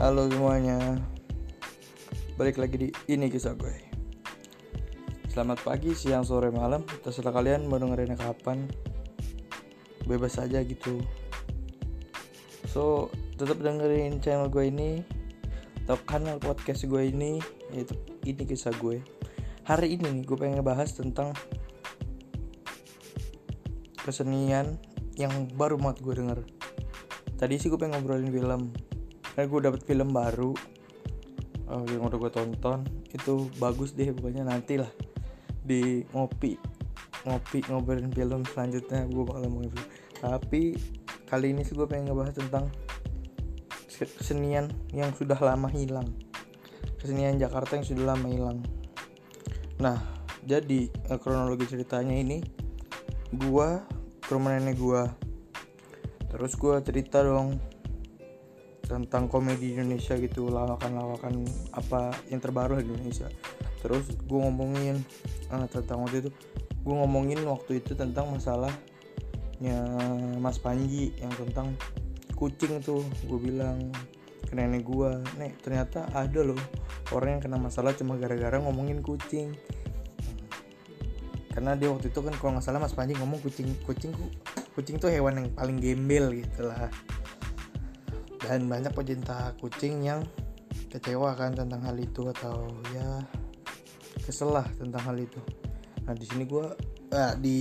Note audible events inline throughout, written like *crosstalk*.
Halo semuanya. Balik lagi di Ini Kisah Gue. Selamat pagi, siang, sore, malam. Terserah kalian mau dengerinnya kapan. Bebas aja gitu. So, tetap dengerin channel gue ini. Atau kanal podcast gue ini Yaitu Ini Kisah Gue. Hari ini gue pengen ngebahas tentang Kesenian yang baru banget gue denger. Tadi sih gue pengen ngobrolin film karena gue dapet film baru. Uh, yang udah gue tonton. Itu bagus deh pokoknya nanti lah. Di ngopi. Ngopi ngobrolin film selanjutnya. Gue bakal ngomongin film. Tapi kali ini sih gue pengen ngebahas tentang kesenian yang sudah lama hilang. Kesenian Jakarta yang sudah lama hilang. Nah jadi eh, kronologi ceritanya ini gue ke rumah nenek gue terus gue cerita dong tentang komedi Indonesia gitu lawakan-lawakan apa yang terbaru di Indonesia. Terus gue ngomongin uh, tentang waktu itu gue ngomongin waktu itu tentang masalahnya Mas Panji yang tentang kucing tuh gue bilang ke nenek gue nek ternyata ada loh orang yang kena masalah cuma gara-gara ngomongin kucing. Karena dia waktu itu kan kalau nggak salah Mas Panji ngomong kucing kucing kucing tuh hewan yang paling gembel gitu lah dan banyak pecinta kucing yang kecewa kan tentang hal itu atau ya kesel lah tentang hal itu. Nah di sini gue eh, di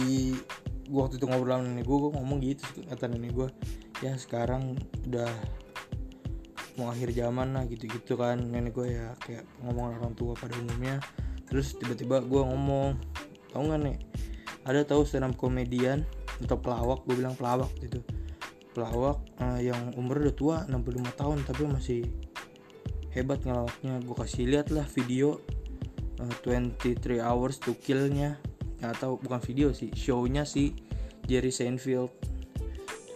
gua waktu itu ngobrol sama nenek gue gue ngomong gitu kata nenek gue ya sekarang udah mau akhir zaman lah gitu-gitu kan. Nenek gue ya kayak ngomong orang tua pada umumnya. Terus tiba-tiba gue ngomong tau nggak nih ada tahu senam komedian atau pelawak? Gue bilang pelawak gitu pelawak uh, yang umur udah tua 65 tahun tapi masih hebat ngelawaknya. Gue kasih lihat lah video uh, 23 hours to killnya. Atau bukan video sih shownya si Jerry Seinfeld.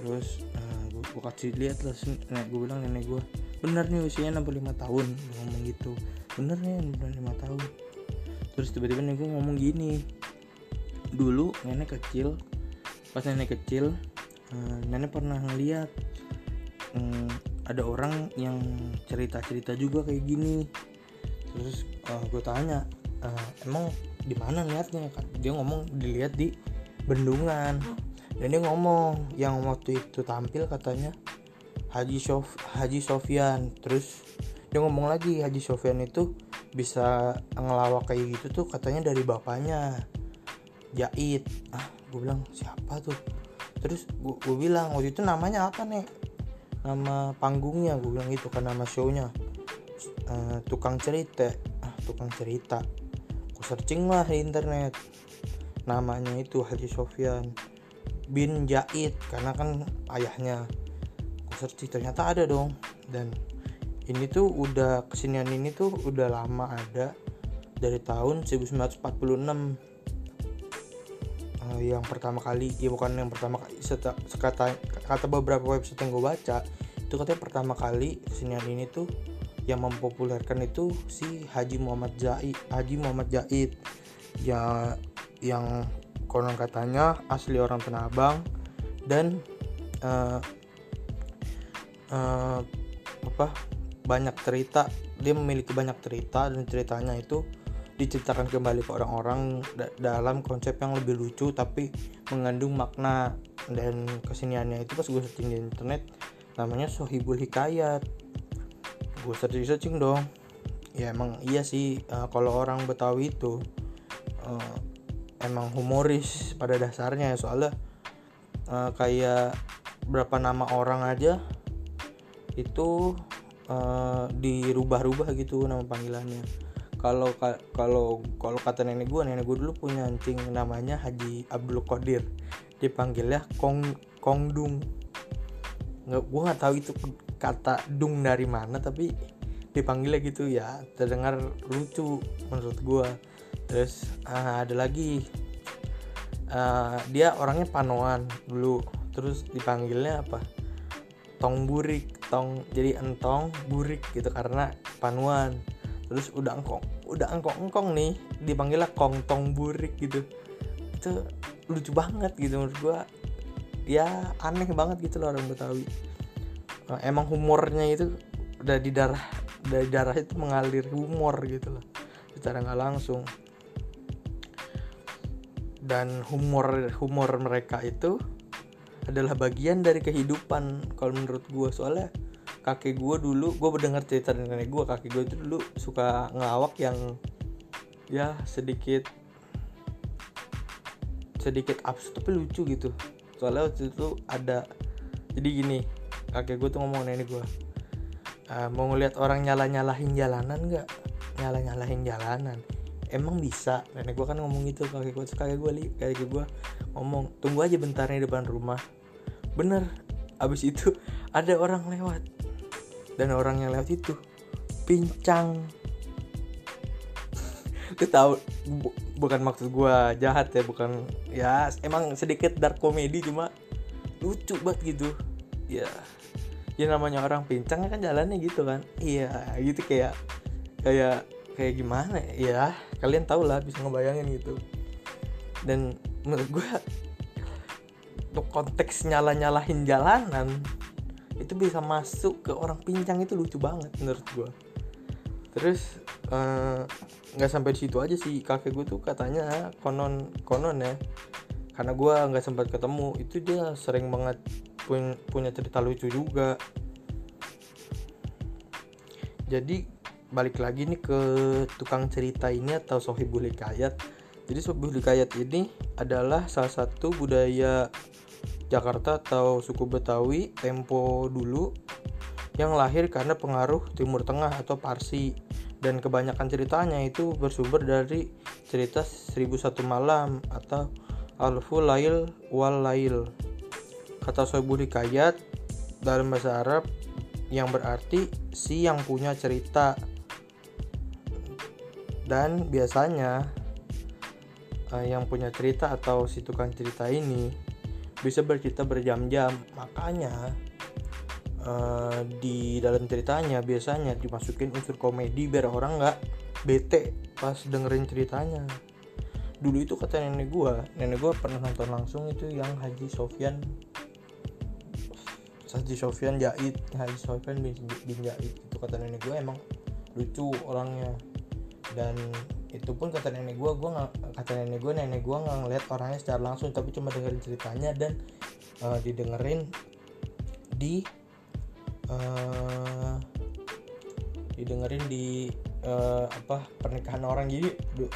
Terus uh, gue, kasih lihat lah nenek gue bilang nenek gue bener nih usianya 65 tahun gue ngomong gitu. Bener nih 65 tahun. Terus tiba-tiba nenek gue ngomong gini dulu nenek kecil pas nenek kecil uh, nenek pernah ngeliat um, ada orang yang cerita-cerita juga kayak gini. Terus uh, eh, gue tanya uh, emang di mana liatnya dia ngomong dilihat di bendungan. Dan dia ngomong yang waktu itu tampil katanya Haji Sof Haji Sofian. Terus dia ngomong lagi Haji Sofian itu bisa ngelawak kayak gitu tuh katanya dari bapaknya Jait ah gue bilang siapa tuh terus gue bilang waktu itu namanya apa nih nama panggungnya gue bilang itu kan nama shownya. Uh, tukang cerita. Ah tukang cerita. Gue searching lah di internet. Namanya itu Haji Sofyan bin Jaid karena kan ayahnya. Gue searching ternyata ada dong. Dan ini tuh udah kesenian ini tuh udah lama ada dari tahun 1946 uh, yang pertama kali ya bukan yang pertama kali sekata kata beberapa website yang gue baca itu katanya pertama kali kesenian ini tuh yang mempopulerkan itu si Haji Muhammad Zaid Haji Muhammad Zaid ya yang konon katanya asli orang Tanah Abang dan uh, uh, apa banyak cerita dia memiliki banyak cerita dan ceritanya itu diceritakan kembali ke orang-orang dalam konsep yang lebih lucu tapi mengandung makna dan keseniannya. Itu pas gue searching di internet namanya Sohibul Hikayat. Gue searching searching dong. Ya emang iya sih uh, kalau orang Betawi itu uh, emang humoris pada dasarnya. Ya soalnya uh, kayak berapa nama orang aja itu uh, dirubah-rubah gitu nama panggilannya kalau kalau kalau kata nenek gue nenek gue dulu punya anjing namanya Haji Abdul Qadir. Dipanggilnya Kong Kong Dung. Nggak gue nggak tahu itu kata dung dari mana tapi dipanggilnya gitu ya. Terdengar lucu menurut gue terus uh, ada lagi. Uh, dia orangnya panoan dulu. Terus dipanggilnya apa? Tong burik tong jadi entong burik gitu karena panuan terus udah engkong udah engkong engkong nih dipanggilnya kongtong burik gitu. Itu lucu banget gitu menurut gua. Ya aneh banget gitu loh orang Betawi. Eh, emang humornya itu dari darah dari darah itu mengalir humor gitu loh secara nggak langsung. Dan humor humor mereka itu adalah bagian dari kehidupan kalau menurut gue soalnya kakek gue dulu gue mendengar cerita dari nenek gue kakek gue itu dulu suka ngelawak yang ya sedikit sedikit absurd tapi lucu gitu. Soalnya waktu itu ada jadi gini kakek gue tuh ngomong nenek gue uh, mau ngeliat orang nyala nyalahin jalanan nggak? Nyala nyalahin jalanan. Emang bisa? Nenek gue kan ngomong gitu kakek gue kakek gue li kakek gue ngomong tunggu aja bentar nih depan rumah. Bener. Abis itu ada orang lewat dan orang yang lewat itu pincang. *laughs* Lu tahu bu, bukan maksud gue jahat ya bukan ya emang sedikit dark comedy cuma lucu banget gitu. Ya ya namanya orang pincang kan jalannya gitu kan. Iya gitu kayak kayak kayak gimana ya? Kalian tau lah bisa ngebayangin gitu. Dan menurut gue untuk konteks nyala nyalahin jalanan itu bisa masuk ke orang pincang itu lucu banget menurut gue terus eh, nggak uh, sampai di situ aja sih. Kakek gue tuh katanya konon konon ya. Karena gue nggak sempat ketemu itu dia sering banget pun, punya cerita lucu juga. Jadi balik lagi nih ke tukang cerita ini atau sohibul hikayat. Jadi sohibul hikayat ini adalah salah satu budaya Jakarta atau suku Betawi tempo dulu yang lahir karena pengaruh Timur Tengah atau Parsi. Dan kebanyakan ceritanya itu bersumber dari cerita 1001 malam atau Alfu Lail Wal Lail. Kata Sohibul Hikayat dalam bahasa Arab yang berarti si yang punya cerita. Dan biasanya uh, yang punya cerita atau si tukang cerita ini bisa bercerita berjam-jam. Makanya uh, di dalam ceritanya biasanya dimasukin unsur komedi biar orang nggak bete pas dengerin ceritanya. Dulu itu kata nenek gua nenek gua pernah nonton langsung itu yang Haji Sofyan. Haji Sofyan Jahit Haji Sofyan bin, bin Jahit itu kata nenek gua emang lucu orangnya. Dan itu pun kata nenek gue gue kata nenek gue nenek gue nggak ngeliat orangnya secara langsung tapi cuma dengerin ceritanya dan uh, didengerin di uh, didengerin di uh, apa pernikahan orang. Jadi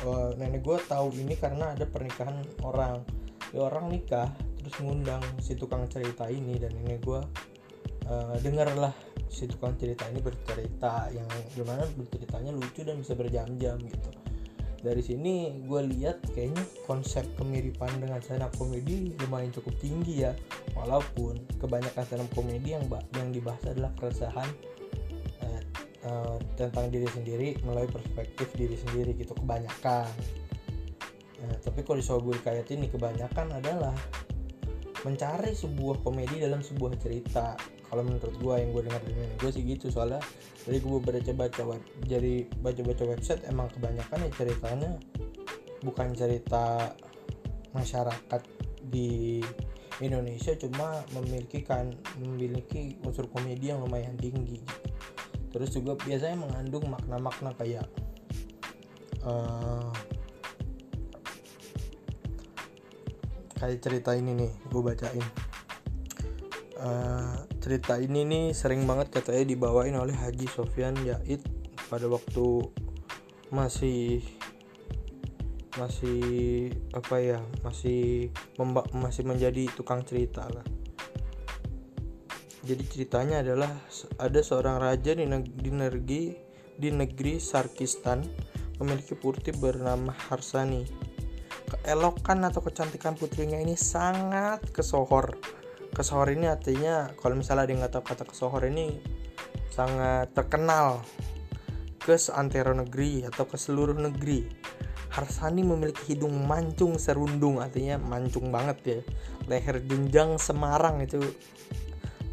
uh, nenek gue tahu ini karena ada pernikahan orang. Ya, orang nikah terus ngundang si tukang cerita ini dan nenek gue uh, dengarlah si tukang cerita ini bercerita yang gimana berceritanya lucu dan bisa berjam-jam gitu dari sini gue lihat kayaknya konsep kemiripan dengan stand up komedi lumayan cukup tinggi ya. Walaupun kebanyakan stand up komedi yang yang dibahas adalah keresahan eh, eh, tentang diri sendiri melalui perspektif diri sendiri gitu kebanyakan. Eh, tapi kalau di Sobul Kayat ini kebanyakan adalah mencari sebuah komedi dalam sebuah cerita kalau menurut gue yang gue dengar dari gue sih gitu. Soalnya dari gue baca baca web jadi baca baca website emang kebanyakan ya ceritanya bukan cerita masyarakat di Indonesia cuma memiliki kan memiliki unsur komedi yang lumayan tinggi. Terus juga biasanya mengandung makna-makna kayak uh, kayak cerita ini nih gue bacain uh, cerita ini nih sering banget katanya dibawain oleh Haji Sofyan Yaid pada waktu masih masih apa ya masih memba, masih menjadi tukang cerita lah. Jadi ceritanya adalah ada seorang raja di, di negeri di negeri Sarkistan memiliki putri bernama Harsani. Keelokan atau kecantikan putrinya ini sangat kesohor kesohor ini artinya kalau misalnya ada yang nggak tahu kata kesohor ini sangat terkenal ke seantero negeri atau ke seluruh negeri. Harsani memiliki hidung mancung serundung artinya mancung banget ya. Leher jenjang semarang itu.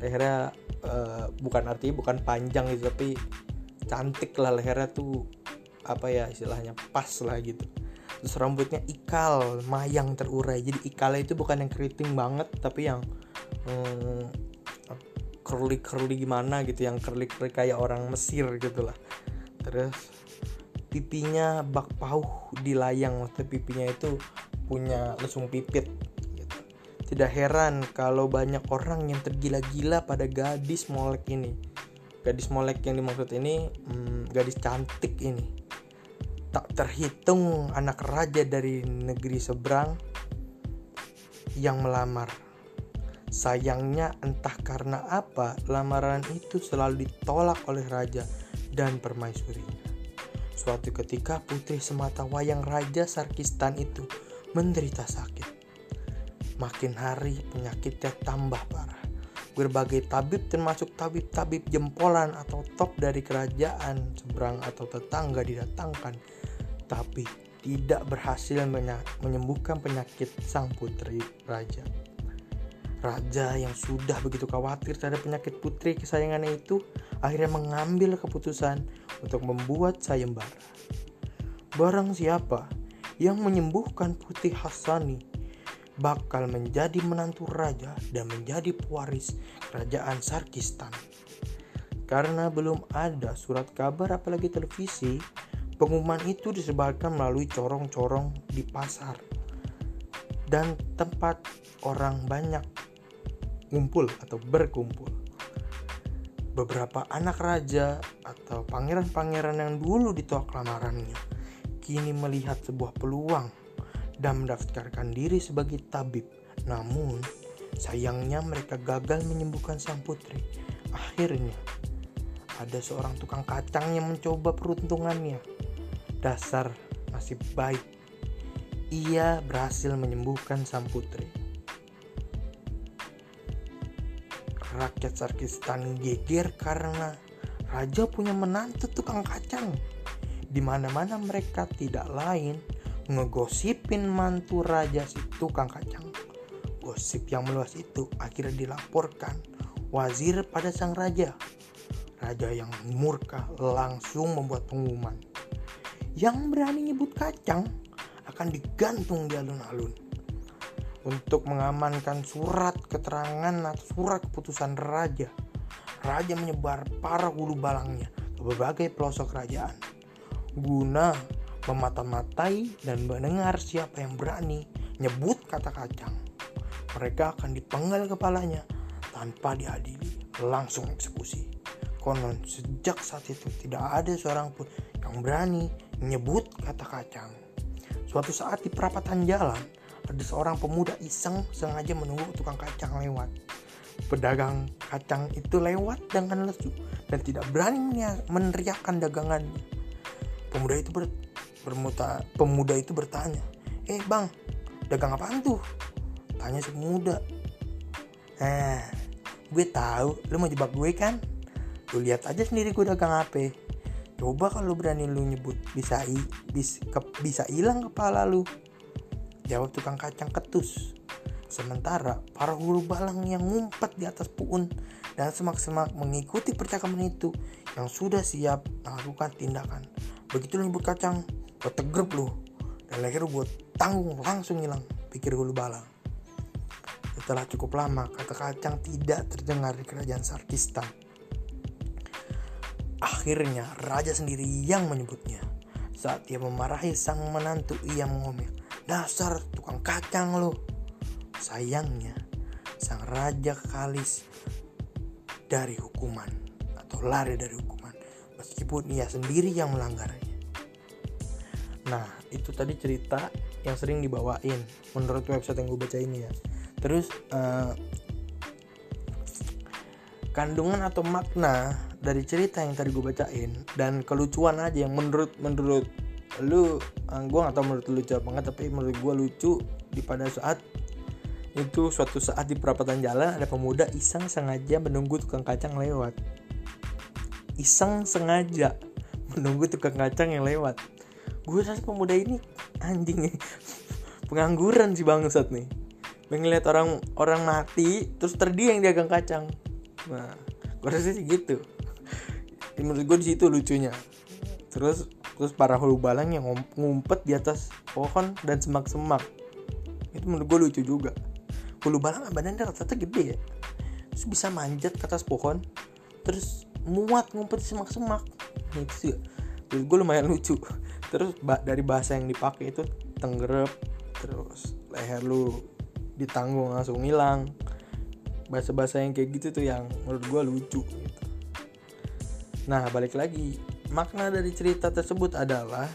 Lehernya uh, bukan artinya bukan panjang gitu tapi cantik lah lehernya tuh apa ya istilahnya pas lah gitu. Terus rambutnya ikal mayang terurai. Jadi ikalnya itu bukan yang keriting banget tapi yang hmm, curly curly gimana gitu yang curly curly kayak orang Mesir gitu lah. Terus pipinya bak pauh di layang maksudnya pipinya itu punya lesung pipit gitu. tidak heran kalau banyak orang yang tergila-gila pada gadis molek ini. Gadis molek yang dimaksud ini hmm, gadis cantik ini. Tak terhitung anak raja dari negeri seberang yang melamar Sayangnya entah karena apa lamaran itu selalu ditolak oleh raja dan permaisurinya. Suatu ketika putri semata wayang raja Sarkistan itu menderita sakit. Makin hari penyakitnya tambah parah. Berbagai tabib termasuk tabib-tabib jempolan atau top dari kerajaan seberang atau tetangga didatangkan. Tapi tidak berhasil menyembuhkan penyakit sang putri raja. Raja yang sudah begitu khawatir terhadap penyakit putri kesayangannya itu akhirnya mengambil keputusan untuk membuat sayembara. Barang siapa yang menyembuhkan putri Hasani bakal menjadi menantu raja dan menjadi pewaris kerajaan Sarkistan. Karena belum ada surat kabar apalagi televisi, pengumuman itu disebarkan melalui corong-corong di pasar dan tempat orang banyak ngumpul atau berkumpul. Beberapa anak raja atau pangeran-pangeran yang dulu ditolak lamarannya kini melihat sebuah peluang dan mendaftarkan diri sebagai tabib. Namun, sayangnya mereka gagal menyembuhkan sang putri. Akhirnya, ada seorang tukang kacang yang mencoba peruntungannya. Dasar nasib baik. Ia berhasil menyembuhkan sang putri. Rakyat Sarkistan geger karena raja punya menantu tukang kacang. Di mana-mana mereka tidak lain ngegosipin mantu raja si tukang kacang. Gosip yang meluas itu akhirnya dilaporkan wazir pada sang raja. Raja yang murka langsung membuat pengumuman. Yang berani nyebut kacang akan digantung di alun-alun untuk mengamankan surat keterangan atau surat keputusan raja. Raja menyebar para hulu balangnya ke berbagai pelosok kerajaan guna memata-matai dan mendengar siapa yang berani nyebut kata kacang. Mereka akan dipenggal kepalanya tanpa diadili, langsung eksekusi. Konon sejak saat itu tidak ada seorang pun yang berani menyebut kata kacang. Suatu saat di perapatan jalan, ada seorang pemuda iseng sengaja menunggu tukang kacang lewat. Pedagang kacang itu lewat dengan lesu dan tidak berani meneriakkan dagangannya. Pemuda itu ber, bermuta, pemuda itu bertanya, "Eh bang, dagang apaan tuh?" Tanya si pemuda. Eh, gue tahu, lu mau jebak gue kan? Lu lihat aja sendiri gue dagang apa. Coba kalau berani lu nyebut bisa i, bis, ke, bisa hilang kepala lu. Jawab tukang kacang ketus. Sementara para huru balang yang ngumpet di atas puun dan semak-semak mengikuti percakapan itu yang sudah siap melakukan tindakan. Begitu nyebut kacang, gue tegrep lu. Dan leher gue tanggung langsung hilang, pikir hulu balang. Setelah cukup lama, kata kacang tidak terdengar di kerajaan Sarkistan. Akhirnya, raja sendiri yang menyebutnya. Saat ia memarahi sang menantu, ia mengomel. Dasar tukang kacang lo. Sayangnya, sang raja kalis dari hukuman atau lari dari hukuman meskipun ia sendiri yang melanggarnya. Nah, itu tadi cerita yang sering dibawain menurut website yang gue baca ini ya. Terus uh, kandungan atau makna dari cerita yang tadi gue bacain dan kelucuan aja yang menurut menurut lu eh, gue gak tau menurut lu lucu apa enggak tapi menurut gue lucu di pada saat itu suatu saat di perapatan jalan ada pemuda iseng sengaja menunggu tukang kacang lewat. Iseng sengaja *laughs* menunggu tukang kacang yang lewat. Gue rasa pemuda ini anjing *laughs* pengangguran sih bangsat nih. Ngeliat orang orang mati terus terdiam dagang kacang. Nah gue rasa sih gitu. Menurut gue di situ lucunya. Terus terus para hulu balang yang ngumpet di atas pohon dan semak-semak. Itu menurut gue lucu juga. Hulu balang badannya rata-rata gede ya. Terus bisa manjat ke atas pohon terus muat ngumpet semak-semak. Itu sih terus gue lumayan lucu. *laughs* Terus dari bahasa yang dipakai itu tenggerep terus leher lu ditanggung langsung hilang. Bahasa-bahasa yang kayak gitu tuh yang menurut gue lucu gitu. Nah balik lagi makna dari cerita tersebut adalah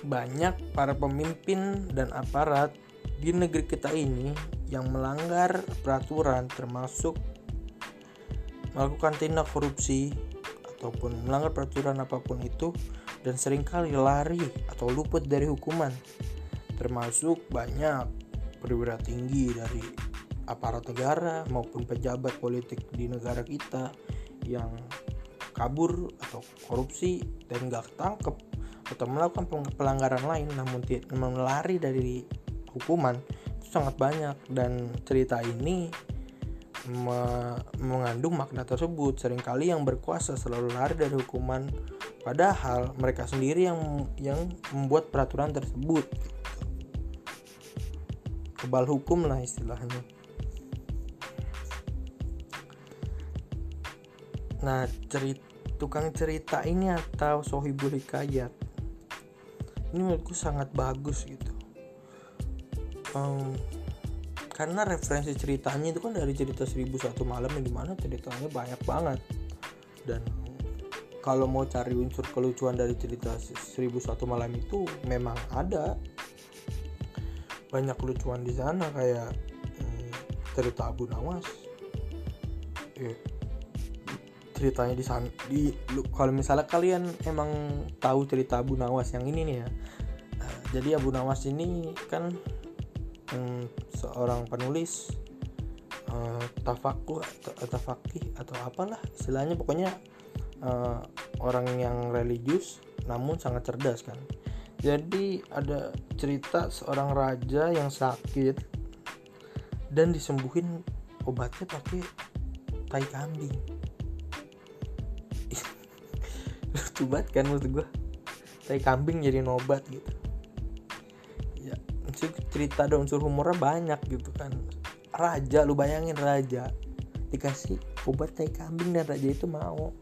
banyak para pemimpin dan aparat di negeri kita ini yang melanggar peraturan termasuk melakukan tindak korupsi ataupun melanggar peraturan apa pun itu dan sering kali lari atau luput dari hukuman. Termasuk banyak perwira tinggi dari aparat negara maupun pejabat politik di negara kita yang kabur atau korupsi dan gak ketangkep atau melakukan pelanggaran lain namun tidak lari dari hukuman itu sangat banyak dan cerita ini me mengandung makna tersebut. Seringkali yang berkuasa selalu lari dari hukuman padahal mereka sendiri yang yang membuat peraturan tersebut. Kebal hukum lah istilahnya. Nah, cerita tukang cerita ini atau sohibul hikayat. Ini menurutku sangat bagus gitu. Um, karena referensi ceritanya itu kan dari cerita 1001 malam yang di mana ceritanya banyak banget. Dan kalau mau cari unsur kelucuan dari cerita 1001 malam itu memang ada. Banyak kelucuan di sana kayak hmm, cerita Abu Nawas eh, ceritanya di sana di kalau misalnya kalian emang tahu cerita Abu Nawas yang ini nih ya. Uh, jadi Abu Nawas ini kan hmm, seorang penulis uh, atau tafakih atau apalah istilahnya. Pokoknya uh, orang yang religius namun sangat cerdas kan. Jadi ada cerita seorang raja yang sakit dan disembuhin obatnya pakai tai kambing lucu banget kan menurut gue tai kambing jadi nobat gitu. Sih cerita ada unsur humornya banyak gitu kan. Raja lu bayangin raja dikasih obat tai kambing dan raja itu mau.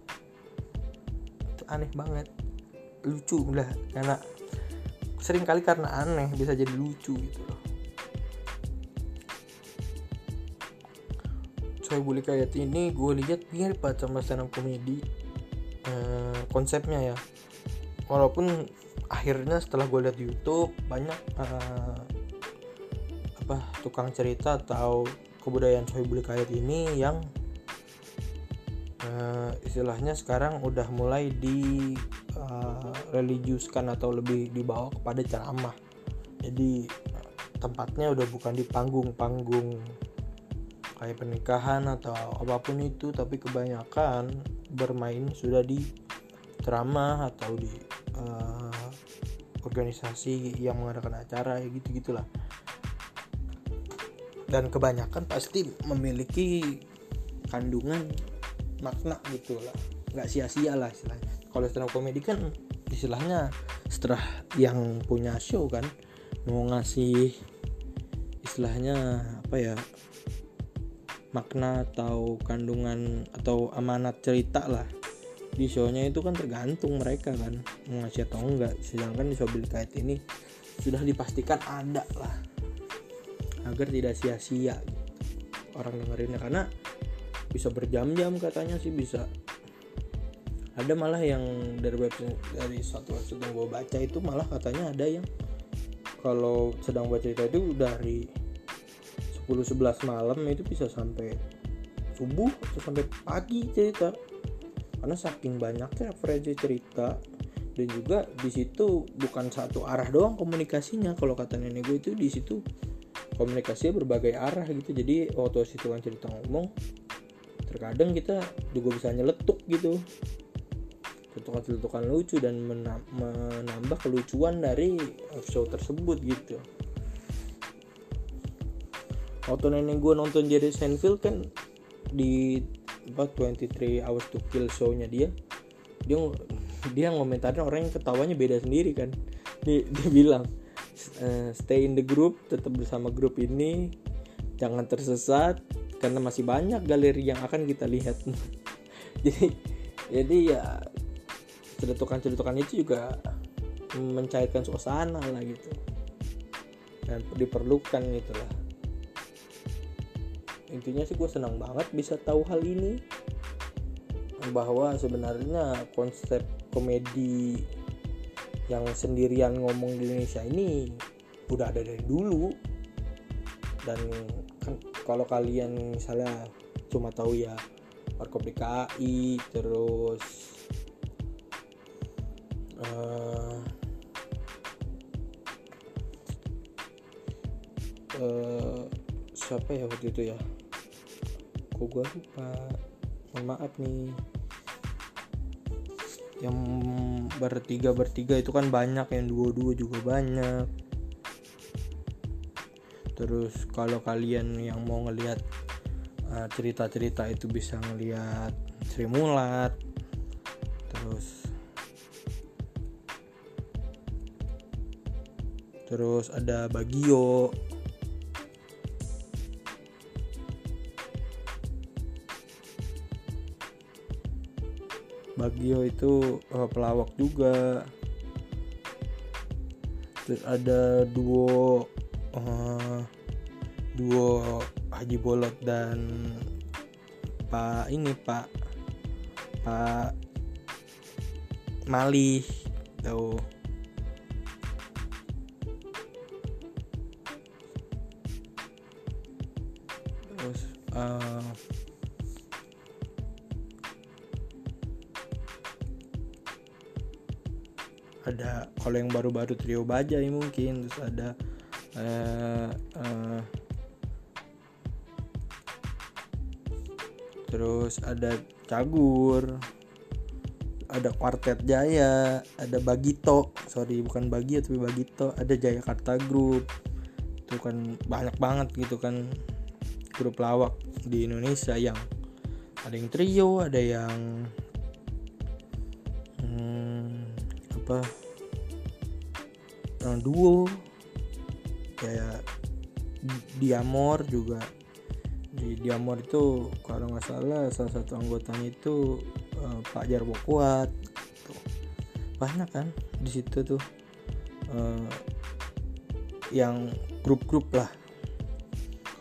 Itu aneh banget. Lucu udah karena sering kali karena aneh bisa jadi lucu gitu loh. Coy boleh kayak ini gue lihat mirip sama stand up komedi eh, konsepnya ya. Walaupun akhirnya setelah gue lihat YouTube banyak uh, apa tukang cerita atau kebudayaan Sohibul Kayat ini yang uh, istilahnya sekarang udah mulai di uh, religiuskan atau lebih dibawa kepada ceramah. Jadi tempatnya udah bukan di panggung-panggung kayak pernikahan atau apa pun itu tapi kebanyakan bermain sudah di ceramah atau di uh, organisasi yang mengadakan acara ya gitu gitulah. Dan kebanyakan pasti memiliki kandungan makna gitu lah. Nggak sia-sia lah istilahnya. Kalau stand up comedy kan istilahnya setelah yang punya show kan mau ngasih istilahnya apa ya makna atau kandungan atau amanat cerita lah. Di shownya itu kan tergantung mereka kan mau ngasih atau enggak. Sedangkan di Sobil Kait ini sudah dipastikan ada lah. Agar tidak sia-sia. Orang dengerinnya karena bisa berjam-jam katanya sih bisa. Ada malah yang dari website dari satu website yang gue baca itu malah katanya ada yang kalau sedang baca cerita itu dari 10-11 malam itu bisa sampai subuh atau sampai pagi cerita. Karena saking banyaknya referensi cerita. Dan juga di situ bukan satu arah doang komunikasinya. Kalau kata nenek gue itu di situ komunikasinya berbagai arah gitu. Jadi waktu si tukang cerita ngomong terkadang kita juga bisa nyeletuk gitu. Cetukan-cetukan lucu dan menambah kelucuan dari show tersebut gitu waktu nenek gue nonton Jerry Seinfeld kan di apa 23 hours to kill show-nya dia dia dia ngomentarin orang yang ketawanya beda sendiri kan. Dia, dia bilang uh, stay in the group tetap bersama grup ini jangan tersesat karena masih banyak galeri yang akan kita lihat. *laughs* Jadi jadi ya celutukan-celutukan itu juga mencairkan suasana lah gitu. Dan diperlukan gitu lah intinya sih gue senang banget bisa tahu hal ini. Bahwa sebenarnya konsep komedi yang sendirian ngomong di Indonesia ini udah ada dari dulu. Dan kan kalau kalian misalnya cuma tahu ya Warkop DKI terus uh, uh, siapa ya waktu itu ya kok gue lupa? Mohon maaf nih. Yang bertiga bertiga itu kan banyak yang dua dua juga banyak. Terus kalau kalian yang mau ngelihat uh, cerita-cerita itu bisa ngelihat Sri terus terus ada Bagio Bagio itu uh, pelawak juga. Terus ada duo uh, duo Haji Bolot dan Pak ini Pak Pak Malih tahu kalau yang baru-baru trio bajai mungkin terus ada uh, uh, terus ada cagur ada kuartet jaya ada bagito. Sorry bukan bagi tapi bagito. Ada jaya karta group. Itu kan banyak banget gitu kan grup lawak di Indonesia yang ada yang trio ada yang hmm, apa yang duo kayak Diamor juga. Di Diamor itu kalau nggak salah salah satu anggotanya itu uh, Pak Jarwo Kuat tuh. banyak kan di situ tuh uh, yang grup-grup lah.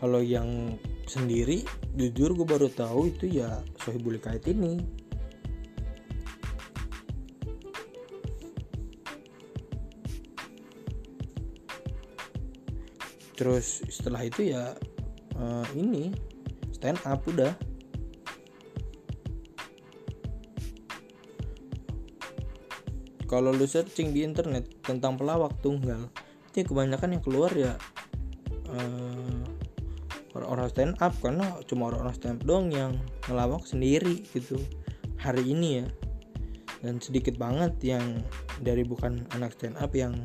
Kalau yang sendiri jujur gue baru tahu itu ya Sohibul Kait ini terus setelah itu ya uh, ini stand up udah. Kalau lu searching di internet tentang pelawak tunggal itu kebanyakan yang keluar ya uh, orang-orang stand up. Karena cuma orang-orang stand up dong yang ngelawak sendiri gitu hari ini ya. Dan sedikit banget yang dari bukan anak stand up yang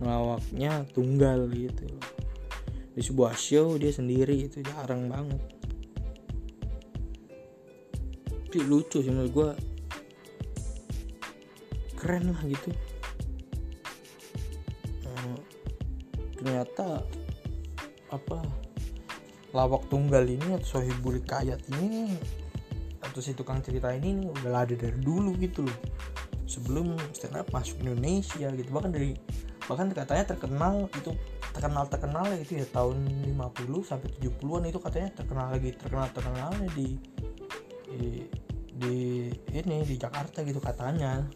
ngelawaknya tunggal gitu di sebuah show dia sendiri itu jarang banget. Tapi lucu sih menurut gue keren lah gitu. Hmm, ternyata apa lawak tunggal ini atau sohibul kayat ini atau si tukang cerita ini nih, udah ada dari dulu gitu loh. Sebelum stand up masuk Indonesia gitu. Bahkan dari bahkan katanya terkenal itu terkenal terkenal itu ya tahun 50 sampai 70-an itu katanya terkenal lagi terkenal terkenalnya di, di di ini di Jakarta gitu katanya.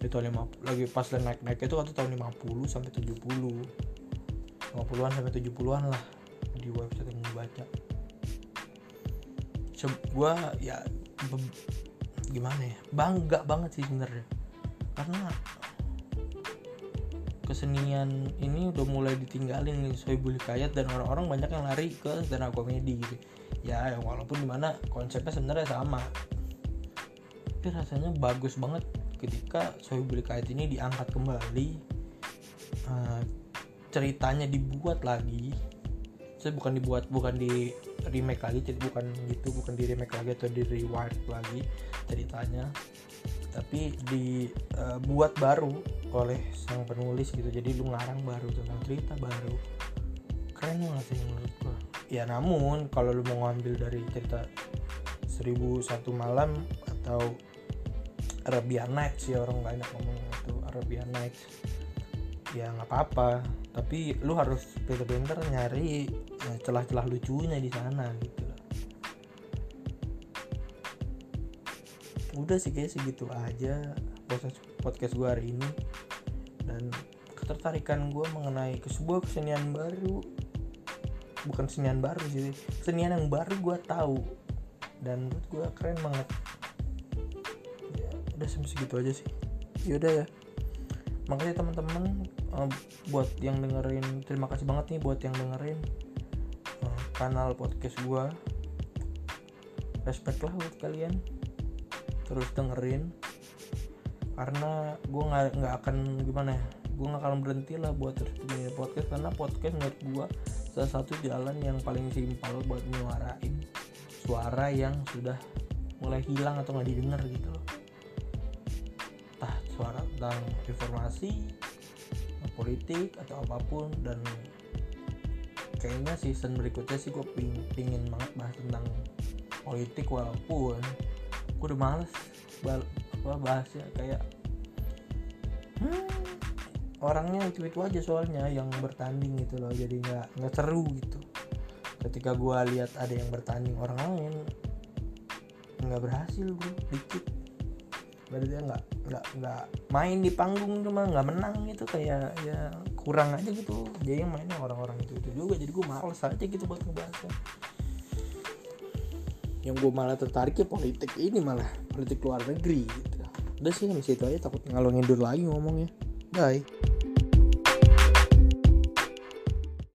Itu 50 lagi pas naik naik itu waktu tahun 50 sampai 70 50-an sampai 70-an lah di website yang baca. Gua ya gimana ya bangga banget sih sebenarnya. Karena kesenian ini udah mulai ditinggalin nih Sohibul Hikayat dan orang-orang banyak yang lari ke stand up comedy gitu. Ya walaupun di mana konsepnya sebenarnya sama. Tapi rasanya bagus banget ketika Sohibul Hikayat ini diangkat kembali uh, ceritanya dibuat lagi. Saya bukan dibuat bukan di remake lagi jadi bukan gitu bukan di remake lagi atau di reward lagi ceritanya. Tapi dibuat uh, baru oleh sang penulis gitu. Jadi lu ngarang baru tentang cerita baru. Keren banget sih menurut gua. Ya namun kalau lu mau ngambil dari cerita seribu satu malam atau Arabian Nights ya orang banyak ngomong itu Arabian Nights ya nggak apa-apa. Tapi lu harus pinter-pinter nyari eh, celah-celah lucunya di sana gitu udah sih kayak segitu aja proses podcast gue hari ini. Dan ketertarikan gue mengenai ke sebuah kesenian baru. Bukan kesenian baru sih kesenian yang baru gue tahu. Dan menurut gue keren banget. Ya udah sampai segitu aja sih. Yaudah ya. Makasih teman-teman uh, buat yang dengerin. Terima kasih banget nih buat yang dengerin uh, kanal podcast gue respect lah buat kalian terus dengerin. Karena gue nggak nggak akan gimana ya gue nggak akan berhenti lah buat terus bikin podcast. Karena podcast menurut gue salah satu jalan yang paling simpel buat menyuarain suara yang sudah mulai hilang atau nggak didengar gitu loh. Entah suara tentang informasi politik atau apa pun. Dan kayaknya season berikutnya sih gue ping, pingin banget bahas tentang politik walaupun gue udah males bal apa bahasnya kayak hmm, orangnya itu itu aja soalnya yang bertanding gitu loh jadi nggak nggak seru gitu. Ketika gue lihat ada yang bertanding orang lain nggak berhasil bro dikit. Berarti dia nggak nggak nggak main di panggung cuma nggak menang gitu kayak ya kurang aja gitu. Jadi yang mainnya orang-orang itu itu juga jadi gue males aja gitu buat ngebahasnya yang gue malah tertarik ya politik ini malah politik luar negeri gitu. Udah sih habis itu aja takut ngalor ngidur lagi ngomongnya. Bye